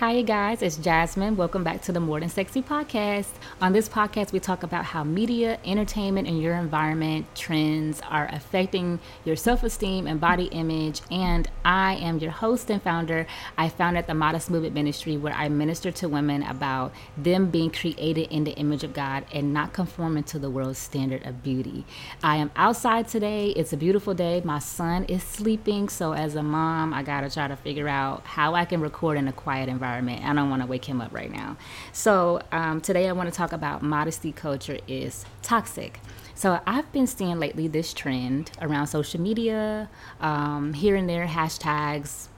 Hi, you guys. It's Jasmine. Welcome back to the More Than Sexy podcast. On this podcast, we talk about how media, entertainment, and your environment trends are affecting your self esteem and body image. And I am your host and founder. I founded the Modest Movement Ministry, where I minister to women about them being created in the image of God and not conforming to the world's standard of beauty. I am outside today. It's a beautiful day. My son is sleeping. So, as a mom, I got to try to figure out how I can record in a quiet environment environment. I don't want to wake him up right now. So um, today I want to talk about modesty culture is toxic. So I've been seeing lately this trend around social media, um, here and there hashtags,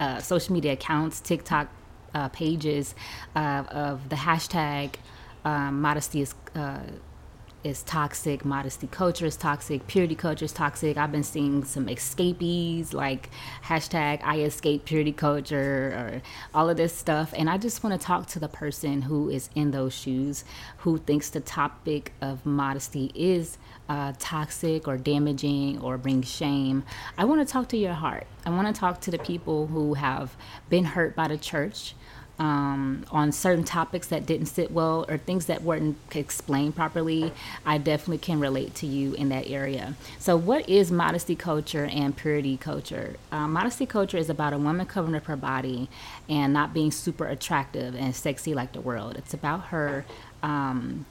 uh, social media accounts, TikTok uh, pages uh, of the hashtag um, modesty is uh, is toxic, modesty culture is toxic, purity culture is toxic. I've been seeing some escapees like hashtag I escape purity culture or all of this stuff. And I just want to talk to the person who is in those shoes, who thinks the topic of modesty is uh, toxic or damaging or brings shame. I want to talk to your heart. I want to talk to the people who have been hurt by the church um, on certain topics that didn't sit well or things that weren't explained properly, I definitely can relate to you in that area. So, what is modesty culture and purity culture? Uh, modesty culture is about a woman covering up her body and not being super attractive and sexy like the world. It's about her. Um,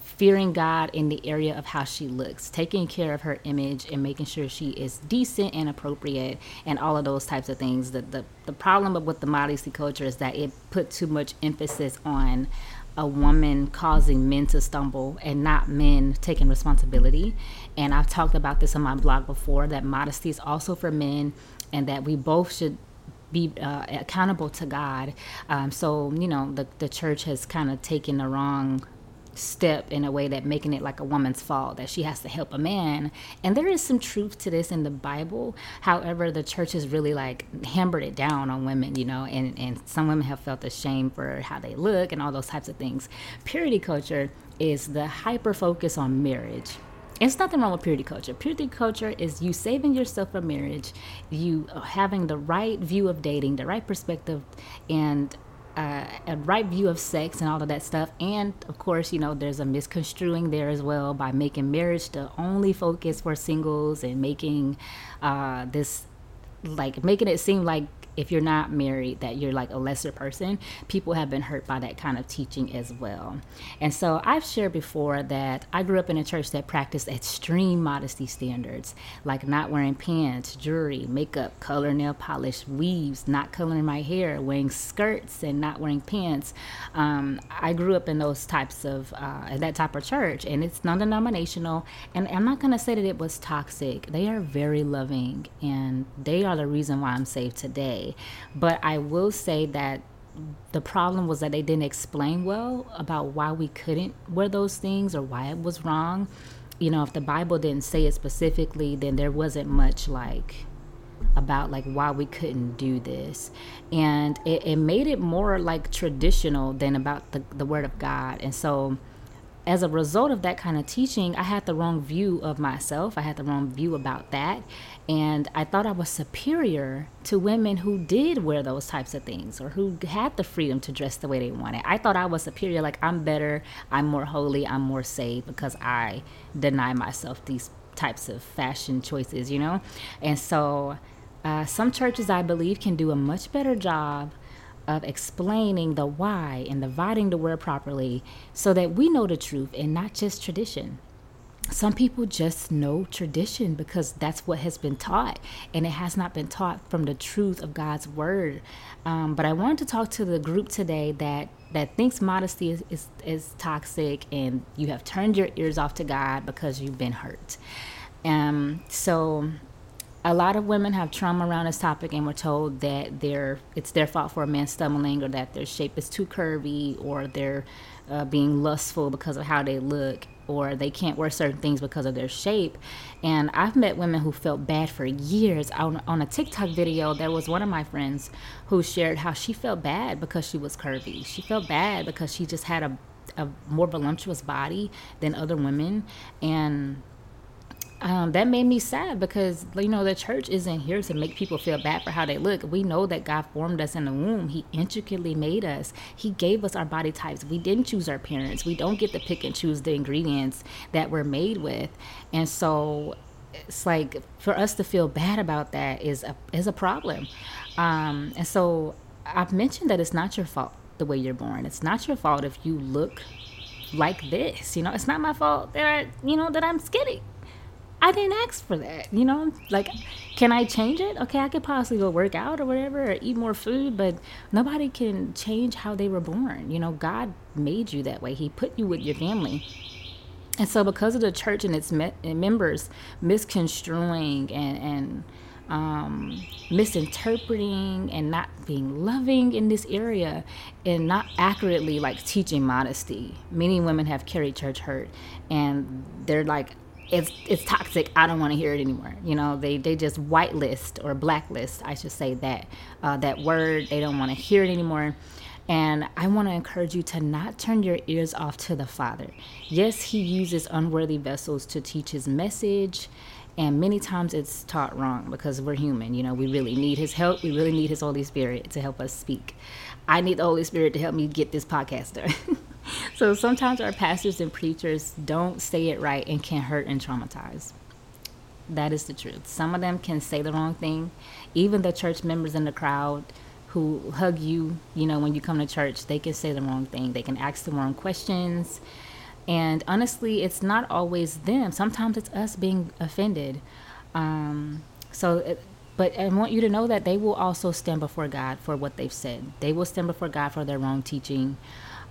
fearing God in the area of how she looks, taking care of her image and making sure she is decent and appropriate and all of those types of things. The the, the problem with the modesty culture is that it put too much emphasis on a woman causing men to stumble and not men taking responsibility. And I've talked about this on my blog before that modesty is also for men and that we both should be uh, accountable to God. Um, so, you know, the, the church has kind of taken the wrong step in a way that making it like a woman's fault that she has to help a man. And there is some truth to this in the bible. However the church has really like hammered it down on women you know and and some women have felt ashamed for how they look and all those types of things. Purity culture is the hyper focus on marriage. It's nothing wrong with purity culture. Purity culture is you saving yourself for marriage, you having the right view of dating, the right perspective, and uh, a right view of sex and all of that stuff. And of course, you know, there's a misconstruing there as well by making marriage the only focus for singles and making uh, this like making it seem like if you're not married that you're like a lesser person people have been hurt by that kind of teaching as well. And so i've shared before that i grew up in a church that practiced extreme modesty standards like not wearing pants jewelry makeup color nail polish weaves not coloring my hair wearing skirts and not wearing pants. Um, i grew up in those types of uh, that type of church and it's non-denominational and i'm not going to say that it was toxic. They are very loving and they are the reason why i'm saved today but I will say that the problem was that they didn't explain well about why we couldn't wear those things or why it was wrong. You know, if the Bible didn't say it specifically, then there wasn't much like about like why we couldn't do this and it, it made it more like traditional than about the, the word of god and so as a result of that kind of teaching, I had the wrong view of myself. I had the wrong view about that. And I thought I was superior to women who did wear those types of things or who had the freedom to dress the way they wanted. I thought I was superior, like I'm better, I'm more holy, I'm more saved because I deny myself these types of fashion choices, you know? And so uh, some churches, I believe, can do a much better job of explaining the why and dividing the word properly so that we know the truth and not just tradition. Some people just know tradition because that's what has been taught, and it has not been taught from the truth of God's word. Um, but I wanted to talk to the group today that that thinks modesty is, is, is toxic and you have turned your ears off to God because you've been hurt. Um, so a lot of women have trauma around this topic and we're told that they're it's their fault for a man stumbling or that their shape is too curvy or they're uh, being lustful because of how they look or they can't wear certain things because of their shape. And i've met women who felt bad for years on, on a tiktok video there was one of my friends who shared how she felt bad because she was curvy. She felt bad because she just had a, a more voluptuous body than other women. And um, that made me sad because you know the church isn't here to make people feel bad for how they look. We know that God formed us in the womb. He intricately made us. He gave us our body types. We didn't choose our parents. We don't get to pick and choose the ingredients that we're made with. And so it's like for us to feel bad about that is a is a problem. Um, and so I've mentioned that it's not your fault the way you're born. It's not your fault if you look like this. You know, it's not my fault that I, you know that I'm skinny. I didn't ask for that. You know, like, can I change it? Okay, I could possibly go work out or whatever, or eat more food, but nobody can change how they were born. You know, God made you that way. He put you with your family. And so, because of the church and its me- members misconstruing and, and um, misinterpreting and not being loving in this area and not accurately like teaching modesty. Many women have carried church hurt and they're like, it's it's toxic. I don't want to hear it anymore. You know, they they just whitelist or blacklist, I should say that uh, that word. They don't want to hear it anymore. And I want to encourage you to not turn your ears off to the Father. Yes, He uses unworthy vessels to teach His message and many times it's taught wrong because we're human you know we really need his help we really need his holy spirit to help us speak i need the holy spirit to help me get this podcast done so sometimes our pastors and preachers don't say it right and can hurt and traumatize that is the truth some of them can say the wrong thing even the church members in the crowd who hug you you know when you come to church they can say the wrong thing they can ask the wrong questions and honestly, it's not always them. Sometimes it's us being offended. Um, so, but I want you to know that they will also stand before God for what they've said. They will stand before God for their wrong teaching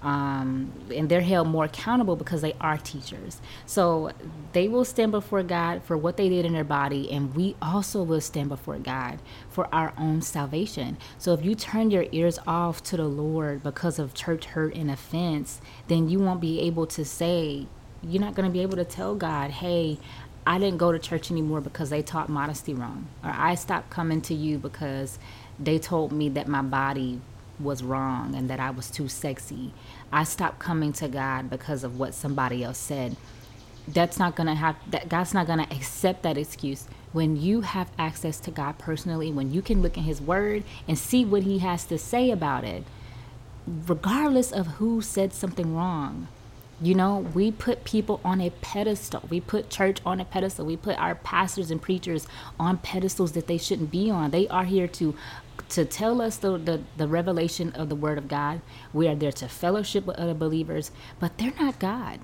um, and they're held more accountable because they are teachers. So they will stand before God for what they did in their body, and we also will stand before God for our own salvation. So if you turn your ears off to the Lord because of church hurt and offense, then you won't be able to say, you're not going to be able to tell God, hey, I didn't go to church anymore because they taught modesty wrong, or I stopped coming to you because they told me that my body was wrong and that I was too sexy. I stopped coming to God because of what somebody else said. That's not going to have that God's not going to accept that excuse. When you have access to God personally, when you can look in his word and see what he has to say about it, regardless of who said something wrong. You know, we put people on a pedestal. We put church on a pedestal. We put our pastors and preachers on pedestals that they shouldn't be on. They are here to to tell us the, the, the revelation of the Word of God. We are there to fellowship with other believers, but they're not God.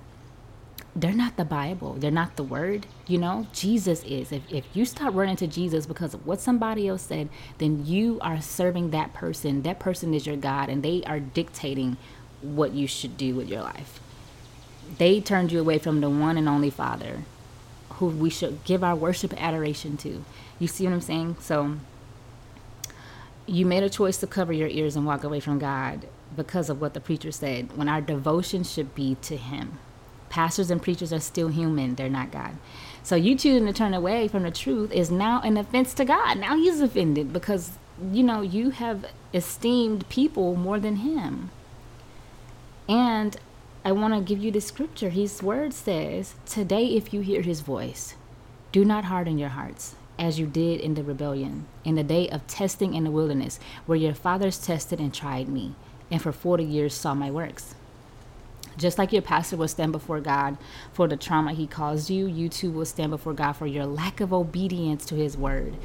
They're not the Bible. They're not the Word. You know, Jesus is. If, if you stop running to Jesus because of what somebody else said, then you are serving that person. That person is your God, and they are dictating what you should do with your life. They turned you away from the one and only Father who we should give our worship adoration to. You see what I'm saying? So, you made a choice to cover your ears and walk away from God because of what the preacher said, when our devotion should be to Him. Pastors and preachers are still human, they're not God. So you choosing to turn away from the truth is now an offense to God. Now He's offended because, you know, you have esteemed people more than Him. And I want to give you the scripture. His word says, Today, if you hear His voice, do not harden your hearts as you did in the rebellion, in the day of testing in the wilderness, where your fathers tested and tried me, and for 40 years saw my works. Just like your pastor will stand before God for the trauma he caused you, you too will stand before God for your lack of obedience to his word.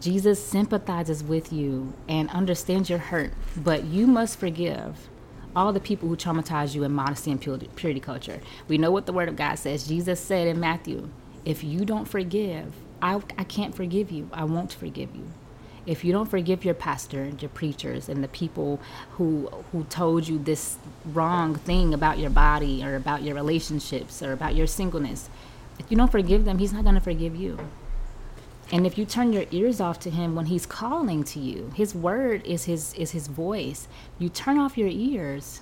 Jesus sympathizes with you and understands your hurt, but you must forgive all the people who traumatize you in modesty and purity culture. We know what the word of God says. Jesus said in Matthew, if you don't forgive, I, I can't forgive you. I won't forgive you. If you don't forgive your pastor and your preachers and the people who who told you this wrong thing about your body or about your relationships or about your singleness, if you don't forgive them, he's not going to forgive you. And if you turn your ears off to him when he's calling to you, his word is his is his voice. You turn off your ears.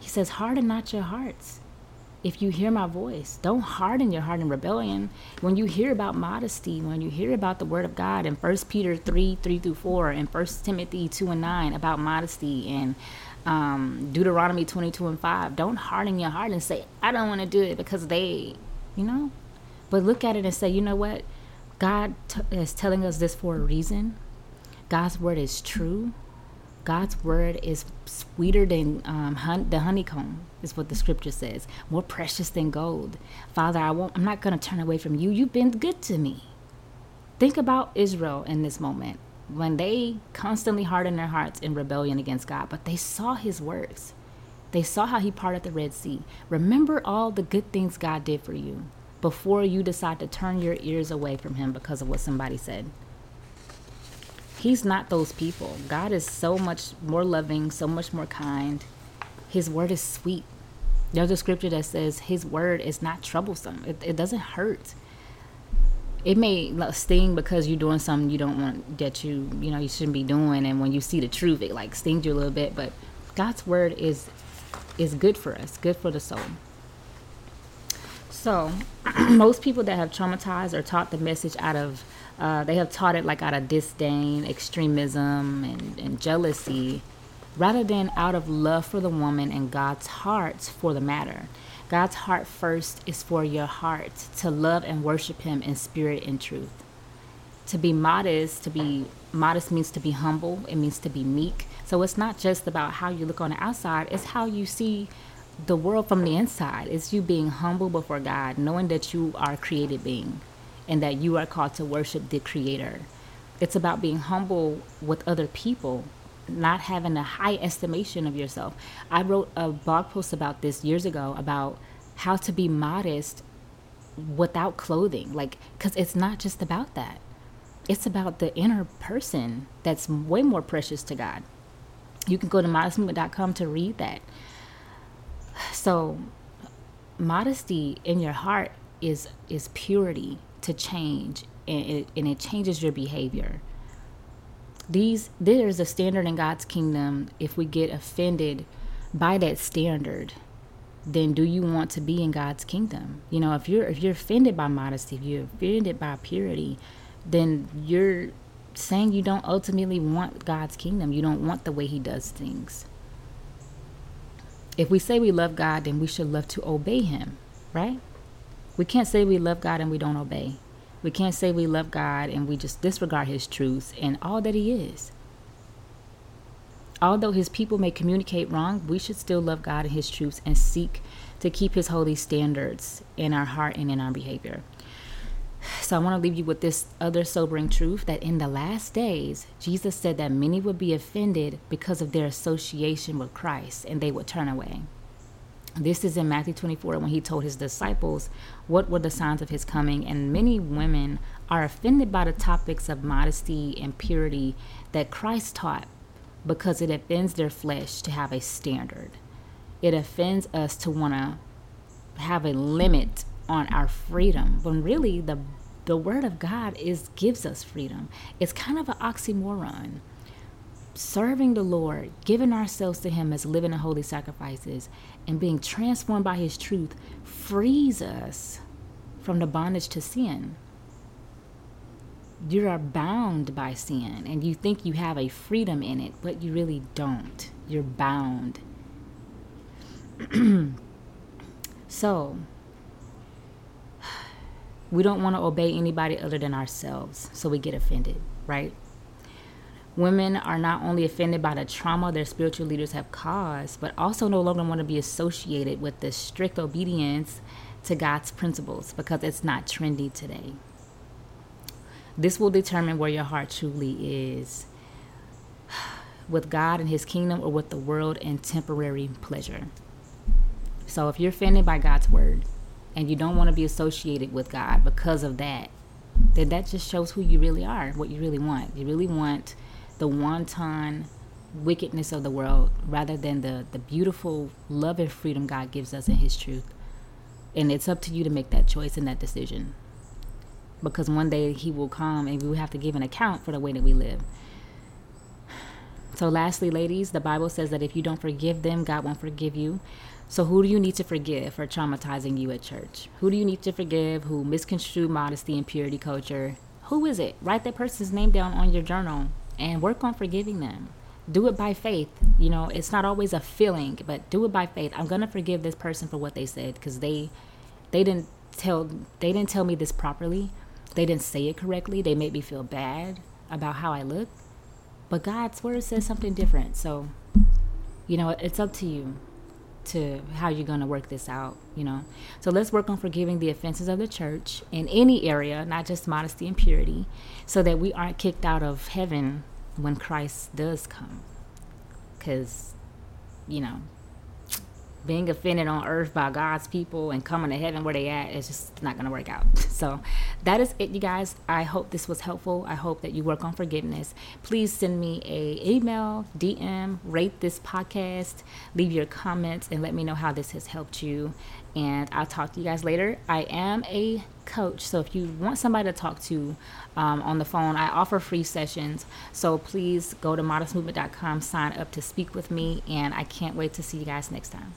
He says, "Harden not your hearts." if you hear my voice. Don't harden your heart in rebellion. When you hear about modesty, when you hear about the word of God in 1 Peter 3 3 through 4, and 1 Timothy 2 and 9 about modesty, and um, Deuteronomy 22 and 5, don't harden your heart and say, I don't want to do it because they, you know? but look at it and say, you know what? God t- is telling us this for a reason. God's word is true. God's word is sweeter than um, hun- the honeycomb, is what the scripture says. More precious than gold. Father, I won't. I'm not going to turn away from you. You've been good to me. Think about Israel in this moment when they constantly hardened their hearts in rebellion against God, but they saw His works. They saw how He parted the Red Sea. Remember all the good things God did for you before you decide to turn your ears away from Him because of what somebody said. He's not those people. God is so much more loving, so much more kind. His word is sweet. There's a scripture that says his word is not troublesome. It, it doesn't hurt. It may sting because you're doing something you don't want that you you know you shouldn't be doing, and when you see the truth, it like stings you a little bit. But God's word is is good for us, good for the soul. So, most people that have traumatized or taught the message out of uh, they have taught it like out of disdain, extremism, and, and jealousy, rather than out of love for the woman and God's heart for the matter. God's heart first is for your heart to love and worship Him in spirit and truth. To be modest, to be modest means to be humble, it means to be meek. So it's not just about how you look on the outside, it's how you see the world from the inside. It's you being humble before God, knowing that you are a created being and that you are called to worship the Creator. It's about being humble with other people, not having a high estimation of yourself. I wrote a blog post about this years ago about how to be modest without clothing. Like, because it's not just about that, it's about the inner person that's way more precious to God. You can go to modestmovement.com to read that. So, modesty in your heart is is purity to change and it, and it changes your behavior. These there's a standard in god's kingdom. If we get offended by that standard then do you want to be in god's kingdom? You know if you're if you're offended by modesty if you're offended by purity then you're saying you don't ultimately want god's kingdom. You don't want the way he does things if we say we love god then we should love to obey him right we can't say we love God and we don't obey. We can't say we love God and we just disregard His truths and all that He is. Although His people may communicate wrong, we should still love God and His truths and seek to keep His holy standards in our heart and in our behavior. So I want to leave you with this other sobering truth that in the last days, Jesus said that many would be offended because of their association with Christ and they would turn away. This is in Matthew 24 when he told his disciples what were the signs of his coming. And many women are offended by the topics of modesty and purity that Christ taught because it offends their flesh to have a standard. It offends us to want to have a limit on our freedom when really the the word of God is gives us freedom. It's kind of an oxymoron serving the Lord, giving ourselves to Him as living and holy sacrifices, and being transformed by His truth frees us from the bondage to sin. You are bound by sin, and you think you have a freedom in it, but you really don't. You're bound. so, we don't want to obey anybody other than ourselves, so we get offended, right? Women are not only offended by the trauma their spiritual leaders have caused, but also no longer want to be associated with the strict obedience to God's principles because it's not trendy today. This will determine where your heart truly is with God and His kingdom or with the world and temporary pleasure. So if you're offended by God's word and you don't want to be associated with God because of that, then that just shows who you really are, what you really want. You really want the wanton wickedness of the world rather than the, the beautiful love and freedom God gives us in His truth. And it's up to you to make that choice and that decision. Because one day He will come and we will have to give an account for the way that we live. So, lastly, ladies, the Bible says that if you don't forgive them, God won't forgive you. So, who do you need to forgive for traumatizing you at church? Who do you need to forgive who misconstrued modesty and purity culture? Who is it? Write that person's name down on your journal and work on forgiving them. Do it by faith. You know, it's not always a feeling, but do it by faith. I'm going to forgive this person for what they said because they they didn't tell they didn't tell me this properly. They didn't say it correctly. They made me feel bad about how I look. But God's word says something different. So, you know, it's up to you to how you're going to work this out, you know. So let's work on forgiving the offenses of the church in any area, not just modesty and purity, so that we aren't kicked out of heaven when Christ does come. Cuz you know, being offended on earth by God's people and coming to heaven where they at is just not going to work out. So that is it, you guys. I hope this was helpful. I hope that you work on forgiveness. Please send me a email, DM, rate this podcast, leave your comments, and let me know how this has helped you. And I'll talk to you guys later. I am a coach, so if you want somebody to talk to um, on the phone, I offer free sessions. So please go to modestmovement.com, sign up to speak with me, and I can't wait to see you guys next time.